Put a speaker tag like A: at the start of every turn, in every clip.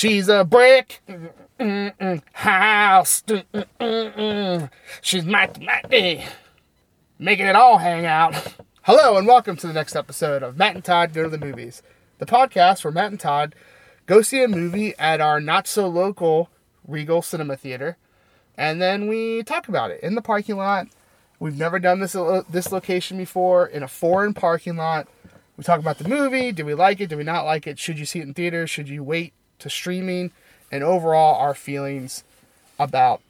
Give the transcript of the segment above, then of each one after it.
A: She's a brick mm-mm, house. Mm-mm, She's mighty, mighty. Making it all hang out. Hello, and welcome to the next episode of Matt and Todd Go to the Movies, the podcast where Matt and Todd go see a movie at our not so local Regal Cinema Theater, and then we talk about it in the parking lot. We've never done this uh, this location before in a foreign parking lot. We talk about the movie. Did we like it? Did we not like it? Should you see it in theaters? Should you wait to streaming? And overall, our feelings about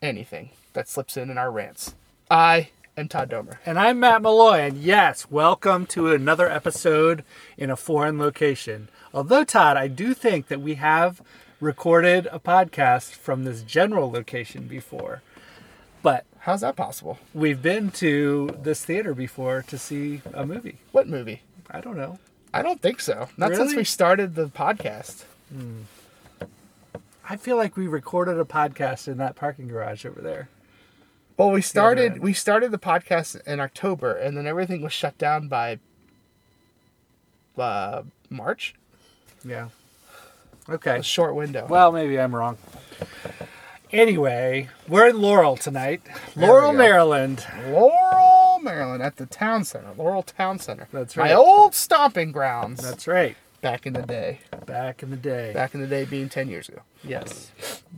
A: anything that slips in in our rants. I am Todd Domer.
B: And I'm Matt Malloy, and yes, welcome to another episode in a foreign location. Although, Todd, I do think that we have recorded a podcast from this general location before. But
A: How's that possible?
B: we've been to this theater before to see a movie.
A: What movie?
B: I don't know.
A: I don't think so. Not since we started the podcast.
B: I feel like we recorded a podcast in that parking garage over there.
A: Well, we started we started the podcast in October, and then everything was shut down by uh, March.
B: Yeah. Okay.
A: A short window.
B: Well, maybe I'm wrong. Anyway, we're in Laurel tonight. Laurel. Maryland.
A: Laurel, Maryland, at the town center, Laurel Town Center.
B: That's right.
A: My old stomping grounds.
B: That's right.
A: back in the day.
B: Back in the day.
A: Back in the day, being ten years ago.
B: Yes.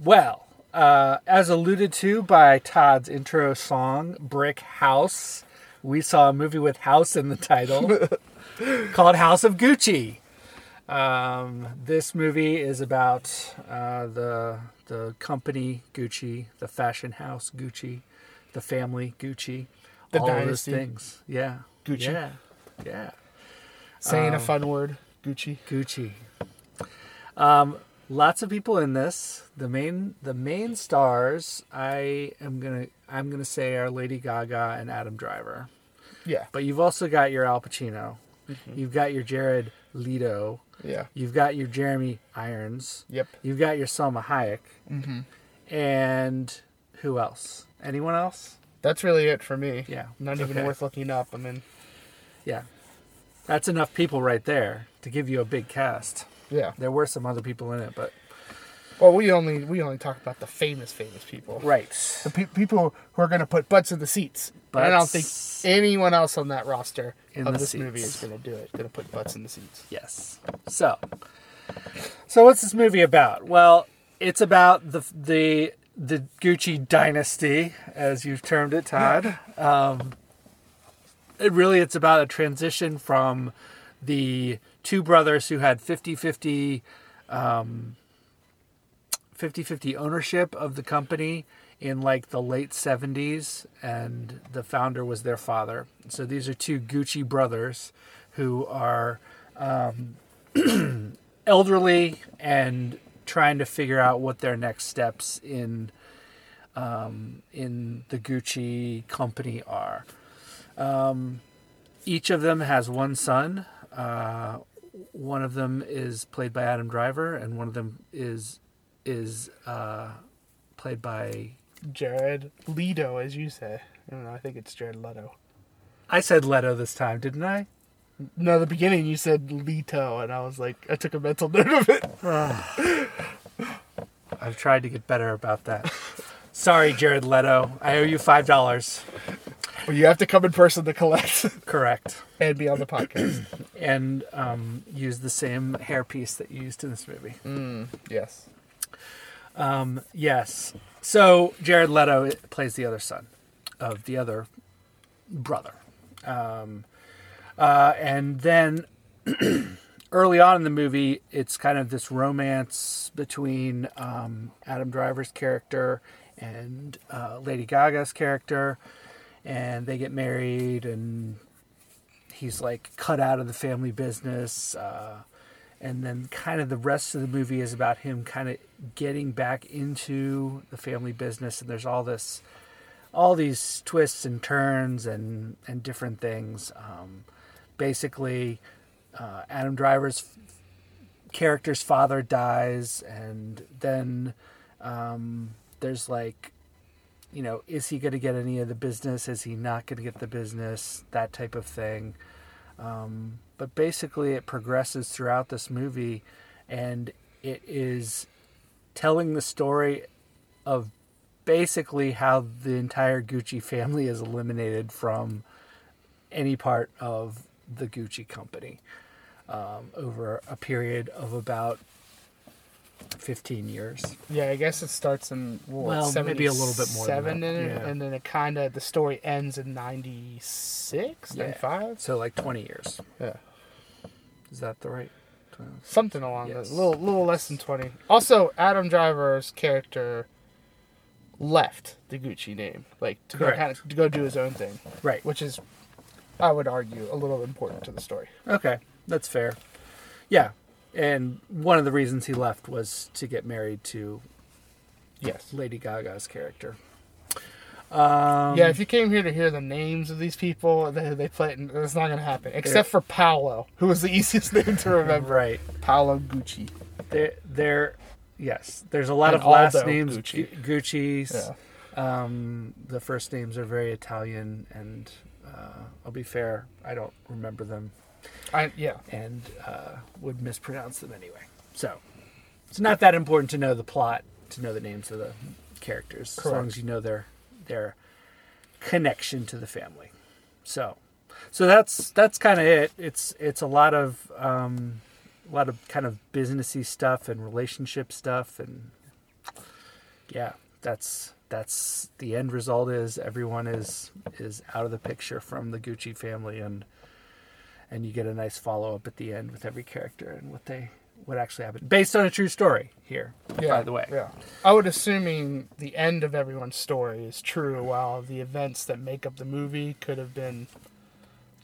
B: Well, uh, as alluded to by Todd's intro song, Brick House, we saw a movie with house in the title called House of Gucci. Um, this movie is about uh, the the company Gucci, the fashion house Gucci, the family Gucci,
A: The
B: all
A: dynasty.
B: those things. Yeah,
A: Gucci.
B: Yeah, yeah.
A: Saying
B: Um,
A: a fun word, Gucci.
B: Gucci. Um, lots of people in this. The main the main stars I am gonna I'm gonna say are Lady Gaga and Adam Driver.
A: Yeah,
B: But you've also got your Al Pacino. You've got your Jared Leto.
A: yeah,
B: You've got your Jeremy Irons.
A: yep.
B: You've got your Salma Hayek.
A: hmm
B: And who else? Anyone else?
A: That's really it for me.
B: Yeah.
A: Not even
B: Okay.
A: worth looking up. I mean,
B: Yeah. That's enough people right there to give you a big cast.
A: yeah.
B: There were some other people in it, but
A: Well, we only we only talk about the famous famous people.
B: right.
A: The pe- people who are going to put butts in the seats. And I don't think anyone else on that roster
B: in
A: of this movie is going to do it. Going to put butts in the seats.
B: Yes. So, so what's this movie about? Well, it's about the the the Gucci dynasty, as you've termed it, Todd. Um, it really it's about a transition from the two brothers who had 50-50 um, 50-50 ownership of the company in like the late 70s and the founder was their father so these are two gucci brothers who are um, elderly and trying to figure out what their next steps in um, in the gucci company are um, each of them has one son uh, one of them is played by adam driver and one of them is is uh, played by
A: Jared Leto, as you say. I don't know. I think it's Jared Leto.
B: I said Leto this time, didn't I?
A: No, the beginning you said Leto, and I was like, I took a mental note of it.
B: I've tried to get better about that. Sorry, Jared Leto. I owe you five dollars.
A: But you have to come in person to collect
B: Correct.
A: and be on the podcast.
B: And um, use the same hairpiece that you used in this movie.
A: mm, yes.
B: Um, yes. So Jared Leto plays the other son of the other brother. Um, uh, and then early on in the movie, it's kind of this romance between um, Adam Driver's character and uh, Lady Gaga's character. And they get married, and he's like cut out of the family business. Uh, and then kind of the rest of the movie is about him kind of getting back into the family business and there's all this all these twists and turns and and different things um, basically uh, adam driver's character's father dies and then um, there's like you know is he going to get any of the business? Is he not going to get the business? That type of thing. Um, but basically it progresses throughout this movie and it is telling the story of basically how the entire Gucci family is eliminated from any part of the Gucci company um, over a period of about 15 years.
A: Yeah, I guess it starts in what,
B: Well, maybe a little bit more than
A: seven
B: that,
A: in
B: yeah.
A: and then it kind of the story ends in 96, 95?
B: So like 20 years.
A: Yeah.
B: Is that the right?
A: Something along
B: Yes.
A: those, little little less than 20. Also, Adam Driver's character left the Gucci name, like to go, kind of, to go do his own thing,
B: Right.
A: which is, I would argue, a little important to the story.
B: Okay, that's fair. Yeah, and one of the reasons he left was to get married to
A: Yes.
B: Lady Gaga's character. Um,
A: yeah, if you came here to hear the names of these people that they play, it's not going to happen. Except for Paolo, who was the easiest name to remember.
B: right.
A: Paolo Gucci.
B: There, there. Yes, there's a lot
A: And
B: of last
A: Aldo
B: names.
A: Gucci.
B: Gucci's.
A: Yeah.
B: Um, the first names are very Italian, and uh, I'll be fair, I don't remember them
A: I, yeah.
B: and uh, would mispronounce them anyway. So it's not that important to know the plot, to know the names of the characters, as long as you know their their connection to the family. So, so that's that's kind of it. It's it's a lot of um, a lot of kind of businessy stuff and relationship stuff, and yeah, that's that's the end result is everyone is is out of the picture from the Gucci family and and you get a nice follow up at the end with every character and what they what actually happened based on a true story here
A: Yeah,
B: by the way
A: Yeah. I would assuming the end of everyone's story is true, while the events that make up the movie could have been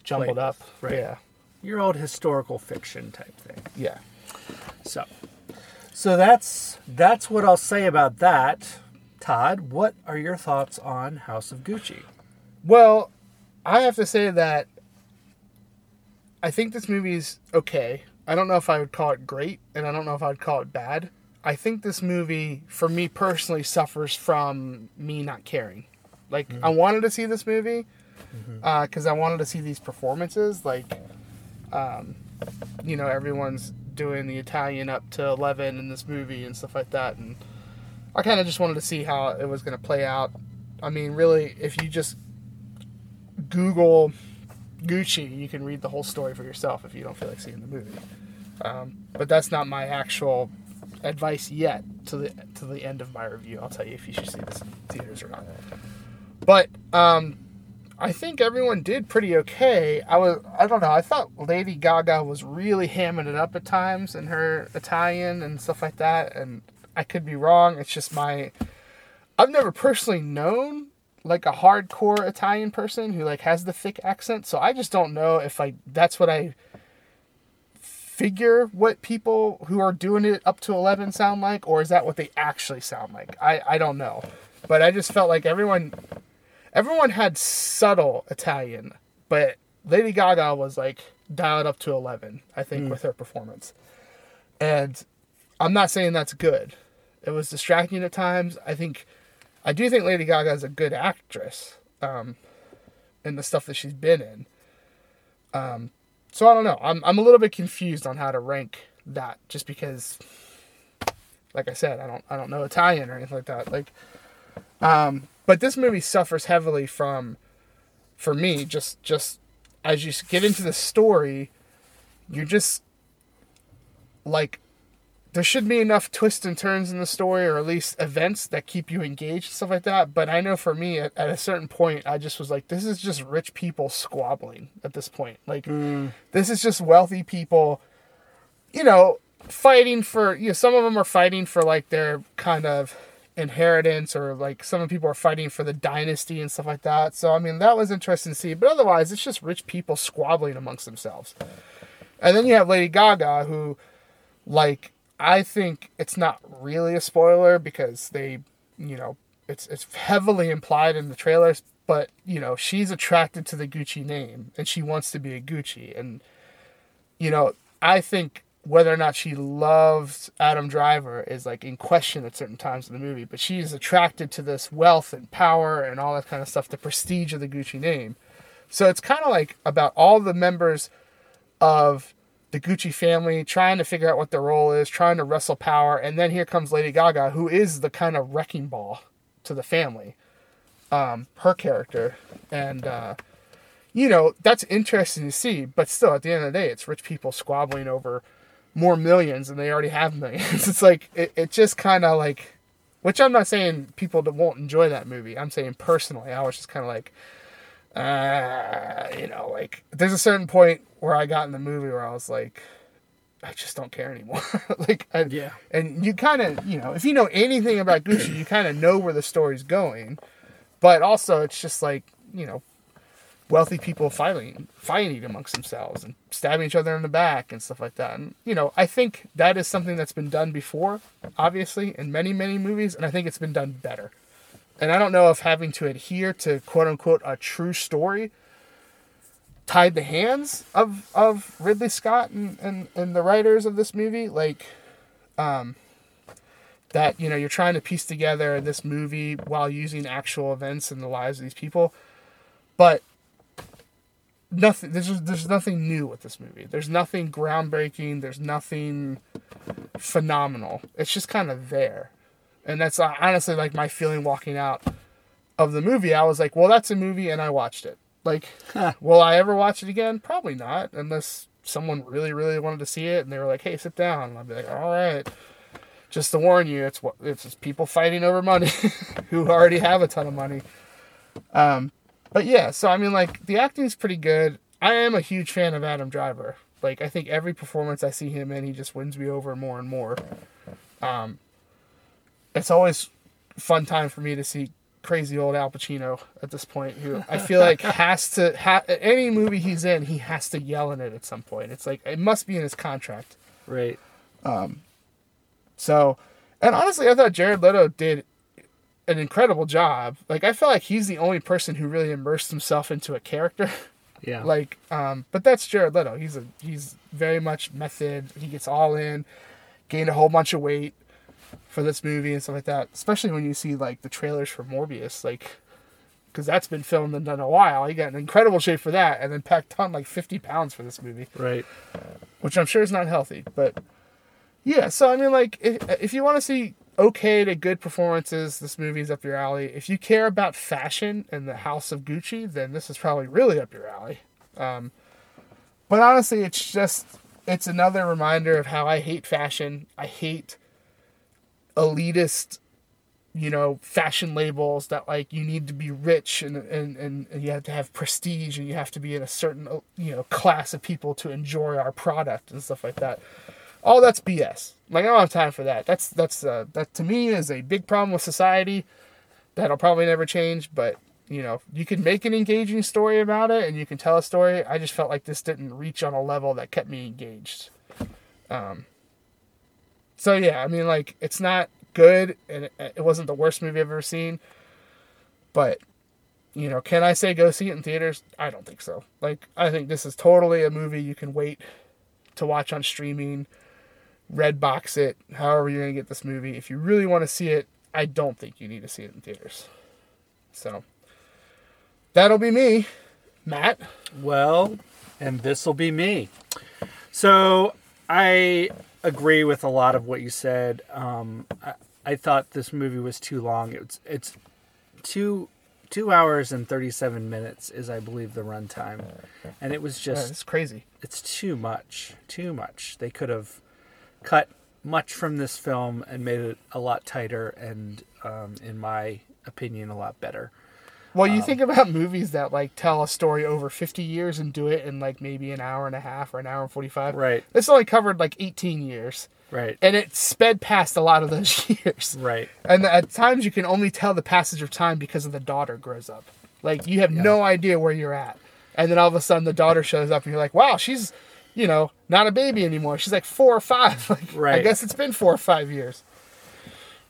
A: jumbled
B: Played,
A: up.
B: right.
A: Yeah.
B: your old historical fiction type thing
A: Yeah.
B: so so that's that's what i'll say about that todd what are your thoughts on house of gucci
A: Well, I have to say that I think this movie's okay. I don't know if I would call it great, and I don't know if I would call it bad. I think this movie, for me personally, suffers from me not caring. Like, I mm-hmm. wanted to see this movie mm-hmm. uh, because I wanted to see these performances. Like, um, you know, everyone's doing the Italian up to 11 in this movie and stuff like that. And I kind of just wanted to see how it was going to play out. I mean, really, if you just Google Gucci, you can read the whole story for yourself if you don't feel like seeing the movie. Um, but that's not my actual advice yet to the to the end of my review. I'll tell you if you should see this in theaters or not. But um, I think everyone did pretty okay. I was I don't know. I thought Lady Gaga was really hamming it up at times in her Italian and stuff like that. And I could be wrong. It's just my I've never personally known like a hardcore Italian person who like has the thick accent. So I just don't know if I that's what I figure what people who are doing it up to 11 sound like or is that what they actually sound like? I I don't know. But I just felt like everyone everyone had subtle Italian, but Lady Gaga was like dialed up to 11, I think hmm. with her performance. And I'm not saying that's good. It was distracting at times. I think I do think Lady Gaga is a good actress um, in the stuff that she's been in. Um, so I don't know. I'm I'm a little bit confused on how to rank that, just because, like I said, I don't I don't know Italian or anything like that. Like, um, but this movie suffers heavily from, for me, just just as you get into the story, you're just like there should be enough twists and turns in the story or at least events that keep you engaged and stuff like that. But i know for me at, at a certain point i just was like this is just rich people squabbling at this point. Like mm. this is just wealthy people you know fighting for you know some of them are fighting for like their kind of inheritance or like some of the people are fighting for the dynasty and stuff like that. So i mean that was interesting to see. But otherwise it's just rich people squabbling amongst themselves. And then you have lady gaga who like I think it's not really a spoiler because they, you know, it's it's heavily implied in the trailers, but you know, she's attracted to the Gucci name and she wants to be a Gucci and you know, I think whether or not she loves Adam Driver is like in question at certain times in the movie, but she is attracted to this wealth and power and all that kind of stuff, the prestige of the Gucci name. So it's kind of like about all the members of the Gucci family, trying to figure out what their role is, trying to wrestle power, and then here comes Lady Gaga, who is the kind of wrecking ball to the family. Um, her character, and uh, you know that's interesting to see, but still, at the end of the day, it's rich people squabbling over more millions, and they already have millions. it's like it, it just kind of like, which I'm not saying people won't enjoy that movie. I'm saying personally, I was just kind of like, uh, you know, like there's a certain point where I got in the movie where I was like, I just don't care anymore. like, I,
B: Yeah.
A: And you kind of, you know, if you know anything about Gucci, you kind of know where the story's going. But also, it's just like, you know, wealthy people fighting, fighting amongst themselves and stabbing each other in the back and stuff like that. And you know, I think that is something that's been done before, obviously, in many many movies, and I think it's been done better. And I don't know if having to adhere to quote unquote a true story tied the hands of of Ridley Scott and, and, and the writers of this movie, like um that, you know, you're trying to piece together this movie while using actual events in the lives of these people. But nothing there's there's nothing new with this movie. There's nothing groundbreaking, there's nothing phenomenal. It's just kind of there. And that's uh, honestly like my feeling walking out of the movie. I was like, well, that's a movie, and I watched it. Like, will I ever watch it again? Probably not, unless someone really, really wanted to see it and they were like, hey, sit down. And I'd be like, all right. Just to warn you, it's what it's just people fighting over money who already have a ton of money. Um, but yeah, so I mean, like the acting is pretty good. I am a huge fan of Adam Driver. Like I think every performance I see him in, he just wins me over more and more. Um, it's always fun time for me to see crazy old Al Pacino at this point, who I feel like has to ha- any movie he's in, he has to yell in it at some point. It's like it must be in his contract.
B: Right.
A: So, and honestly, I thought Jared Leto did an incredible job. Like I feel like he's the only person who really immersed himself into a character.
B: Yeah.
A: like um but that's Jared Leto. He's a he's very much method. He gets all in, gained a whole bunch of weight for this movie and stuff like that. Especially when you see like the trailers for Morbius, like because that's been filmed and done a while. He got in incredible shape for that, and then packed on like fifty pounds for this movie
B: right.
A: which I'm sure is not healthy. But yeah, so I mean, like, if, if you want to see okay to good performances, this movie's up your alley. If you care about fashion and the House of Gucci, then this is probably really up your alley. Um, but honestly, it's just it's another reminder of how I hate fashion. I hate elitist you know fashion labels that like you need to be rich and, and and you have to have prestige and you have to be in a certain you know class of people to enjoy our product and stuff like that. All that's bs like i don't have time for that. That's that's uh, that to me is a big problem with society that'll probably never change but you know you can make an engaging story about it and you can tell a story. I just felt like this didn't reach on a level that kept me engaged. Um so yeah i mean like it's not good and it, it wasn't the worst movie i've ever seen but you know can i say go see it in theaters? I don't think so. Like i think this is totally a movie you can wait to watch on streaming Redbox it however you're going to get this movie. If you really want to see it i don't think you need to see it in theaters. So that'll be me. Matt?
B: Well, and this will be me. So I agree with a lot of what you said. Um, I, I thought this movie was too long. It's it's two two hours and thirty seven minutes is I believe the runtime, and it was
A: yeah,
B: just
A: it's crazy
B: it's too much, too much. They could have cut much from this film and made it a lot tighter and, um, in my opinion, a lot better.
A: Well,
B: Um,
A: you think about movies that like tell a story over 50 years and do it in like maybe an hour and a half or an hour and 45.
B: Right.
A: This only covered like 18 years.
B: Right.
A: And it sped past a lot of those years.
B: Right.
A: And at times you can only tell the passage of time because of the daughter grows up. Like you have no idea where you're at. And then all of a sudden the daughter shows up and you're like, wow, she's, you know, not a baby anymore. She's like four or five. Like, I guess it's been four or five years.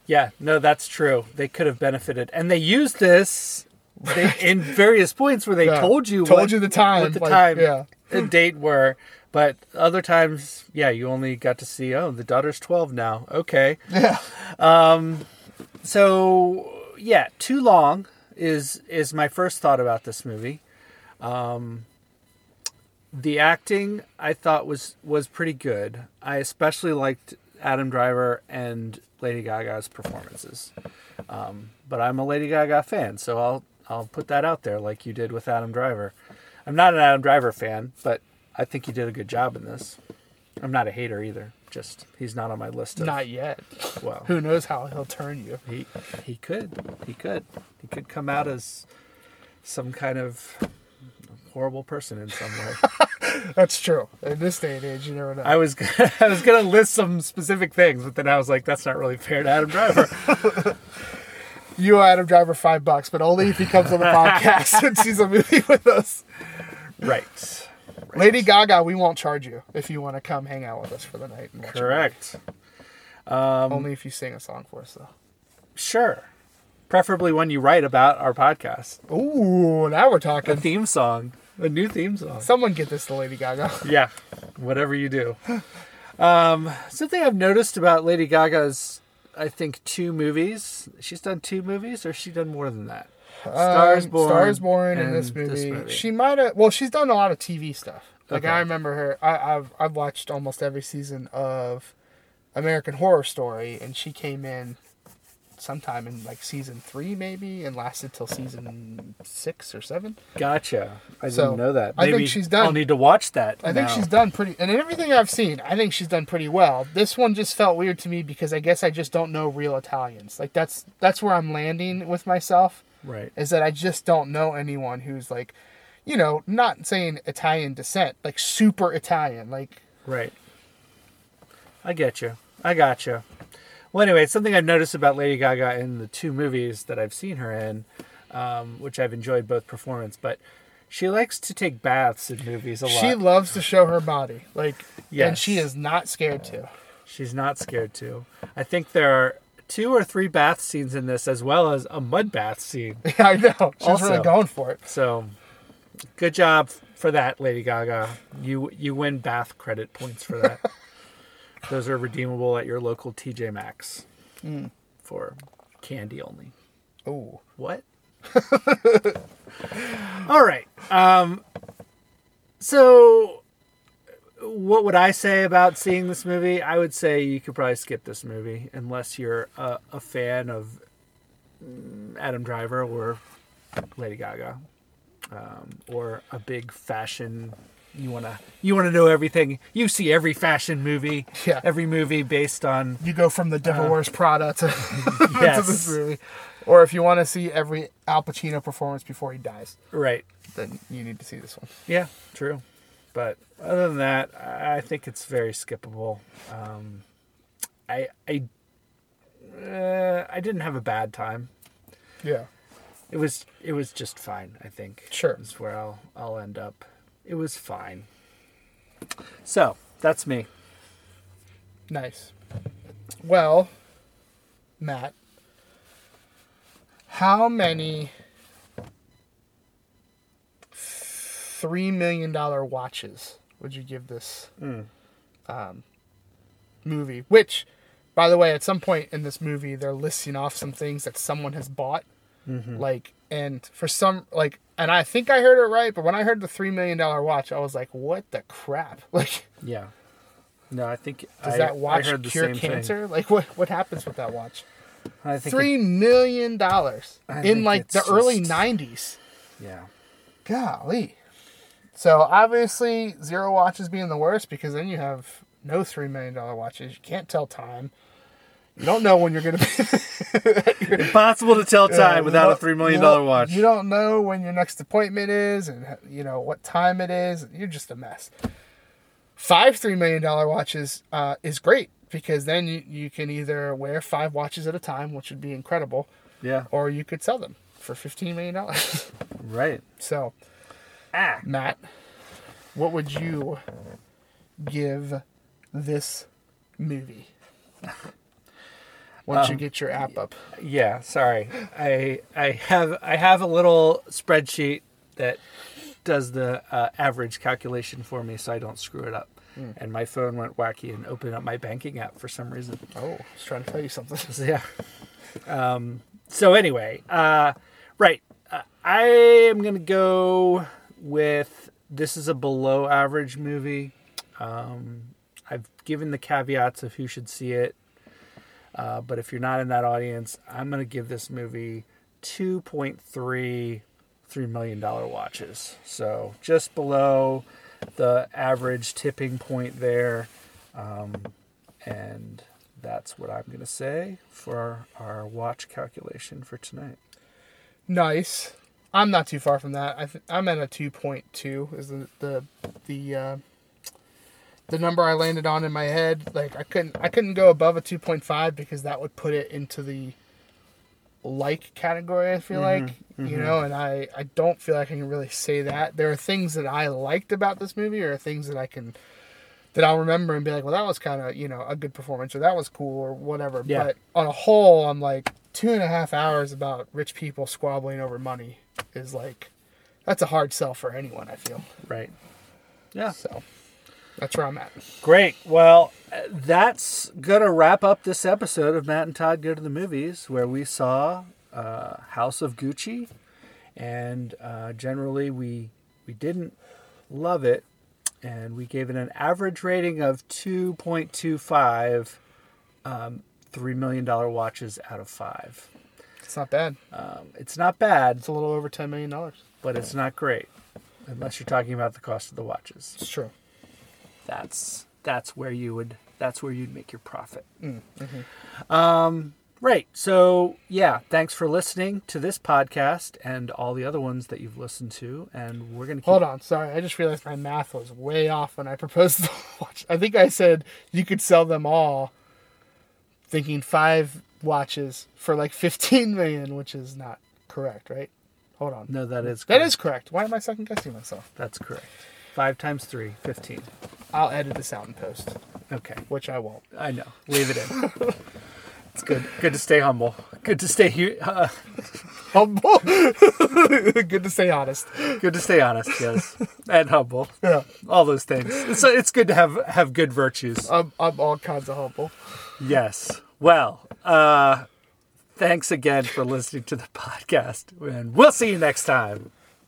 B: Yeah, no, that's true. They could have benefited, and they used this they, in various points where they
A: Yeah.
B: told you
A: Told
B: what,
A: you the time,
B: what the
A: like,
B: time,
A: yeah.
B: the date were. But other times, yeah, you only got to see. Oh, the daughter's twelve now. Okay,
A: Yeah.
B: so yeah, too long is is my first thought about this movie. Um, the acting I thought was was pretty good. I especially liked Adam Driver and Lady Gaga's performances. Um, but I'm a Lady Gaga fan, so I'll I'll put that out there like you did with Adam Driver. I'm not an Adam Driver fan, but I think he did a good job in this. I'm not a hater either. Just he's not on my list of
A: Not yet.
B: well.
A: Who knows how he'll turn you?
B: He he could he could he could come out as some kind of horrible person in some way.
A: That's true. In this day and age, you never know.
B: I was gonna, I was gonna list some specific things, but then I was like, that's not really fair to Adam Driver.
A: you owe Adam Driver five bucks, but only if he comes on the podcast and sees a movie with us.
B: right.
A: Lady Gaga, we won't charge you if you want to come hang out with us for the night. And watch a.
B: Correct.
A: Only if you sing a song for us, though.
B: Sure. Preferably one you write about our podcast.
A: Ooh, now we're talking.
B: A theme song. A new theme song.
A: Someone get this to Lady Gaga.
B: Yeah. Whatever you do. Um, something I've noticed about Lady Gaga's, I think, two movies. She's done two movies, or has she done more than that? Stars
A: Um,
B: Born.
A: Stars Born in
B: and
A: this movie.
B: movie.
A: She might have. Well, she's done a lot of TV stuff. Like
B: Okay.
A: I remember her. I, I've I've watched almost every season of American Horror Story, and she came in sometime in like season three, maybe, and lasted till season six or seven.
B: Gotcha. I
A: So,
B: didn't know that.
A: I think she's done-
B: I'll need to watch that.
A: I think she's done pretty, and everything I've seen, I think she's done pretty well. This one just felt weird to me because I guess I just don't know real Italians. Like that's that's where I'm landing with myself.
B: right.
A: is that I just don't know anyone who's like, you know, not saying Italian descent, like super Italian. Like,
B: Right. I get you. I got you. Well, anyway, it's something I've noticed about Lady Gaga in the two movies that I've seen her in, um, which I've enjoyed both performance. But she likes to take baths in movies a lot.
A: she loves to show her body. Like, and she is not scared to.
B: She's not scared to. I think there are two or three bath scenes in this, as well as a mud bath scene.
A: Yeah, I know. She's
B: Also-
A: really going for it.
B: So, good job for that, Lady Gaga. You you win bath credit points for that. Those are redeemable at your local TJ Maxx for candy only.
A: Oh,
B: What? All right. Um, so, what would I say about seeing this movie? I would say you could probably skip this movie unless you're a, a fan of mm, Adam Driver or Lady Gaga, um, or a big fashion. You wanna you wanna know everything. You see every fashion movie,
A: Yeah.
B: every movie based on
A: You go from the Devil Wears Prada to, to
B: yes,
A: this movie. Or if you want to see every Al Pacino performance before he dies,
B: right.
A: then you need to see this one.
B: Yeah, true. But other than that, I I think it's very skippable. Um, I I uh, I didn't have a bad time.
A: Yeah.
B: It was it was just fine. I think.
A: Sure.
B: is where I'll I'll end up. It was fine. So that's me.
A: Nice. Well, Matt, how many three million dollar watches would you give this um, movie? Which, by the way, at some point in this movie, they're listing off some things that someone has bought, like, and for some, like, and I think I heard it right, but when I heard the three million dollar watch, I was like, "What the crap!" Like.
B: Yeah. No, I think
A: Does
B: I,
A: that watch
B: I heard the
A: cure
B: same thing.
A: cancer? Like what what happens with that watch?
B: I think
A: Three million dollars in like the
B: it's
A: early nineties.
B: it- yeah.
A: Golly. So obviously zero watches being the worst because then you have no three million dollar watches. You can't tell time. You don't know when you're gonna be
B: Impossible to tell time without a three million
A: you
B: watch.
A: You don't know when your next appointment is and you know what time it is. You're just a mess. Five three million dollar watches uh, is great because then you, you can either wear five watches at a time, which would be incredible,
B: Yeah.
A: or you could sell them for fifteen million dollars.
B: Right.
A: so,
B: Ah.
A: Matt, what would you give this movie? Once
B: Um,
A: you get your app up.
B: Yeah, sorry. I I have I have a little spreadsheet that does the uh, average calculation for me, so I don't screw it up. And my phone went wacky and opened up my banking app for some reason.
A: Oh, I was trying to tell you something.
B: So, yeah. Um, so anyway, uh, right. Uh, I am gonna go with this is a below average movie. Um, I've given the caveats of who should see it, uh, but if you're not in that audience, I'm going to give this movie 2.3 three million dollar watches. So just below the average tipping point there, um, and that's what I'm going to say for our, watch calculation for tonight.
A: Nice. I'm not too far from that. I I'm at a 2.2 is the the the uh, the number I landed on in my head. Like I couldn't I couldn't go above a 2.5 because that would put it into the like category. I feel mm-hmm, like you mm-hmm. know, and I I don't feel like I can really say that. There are things that I liked about this movie, or things that I can that I'll remember and be like, well, that was kind of you know a good performance, or that was cool, or whatever.
B: Yeah.
A: But on a whole, I'm like two and a half hours about rich people squabbling over money is like that's a hard sell for anyone. I feel
B: Right. Yeah.
A: so. That's where I'm at.
B: Great. Well, that's going to wrap up this episode of Matt and Todd Go to the Movies, where we saw uh, House of Gucci. And uh, generally, we, we didn't love it. And we gave it an average rating of 2.25 um, $3 million watches out of 5.
A: It's not bad.
B: Um, it's not bad,
A: It's a little over ten million dollars.
B: but it's not great. Unless you're talking about the cost of the watches.
A: It's true.
B: That's that's where you would that's where you'd make your profit.
A: Mm,
B: Um, right. So yeah, thanks for listening to this podcast and all the other ones that you've listened to, and we're gonna keep,
A: Hold on, sorry. I just realized my math was way off when I proposed the watch. I think I said you could sell them all, thinking five watches for like fifteen million, which is not correct, right? Hold on.
B: No, that is
A: That
B: correct.
A: is correct. Why am I second guessing myself?
B: that's correct. Five times three, 15.
A: I'll edit this out in post,
B: Okay,
A: which I won't.
B: I know. Leave it in. it's good. Good to stay humble. Good to stay here. Uh,
A: Humble. Good to stay honest.
B: good to stay honest. Yes, and humble.
A: Yeah,
B: All those things. It's it's good to have have good virtues.
A: I'm, I'm all kinds of humble.
B: Yes. Well, uh, thanks again for listening to the podcast, and we'll see you next time.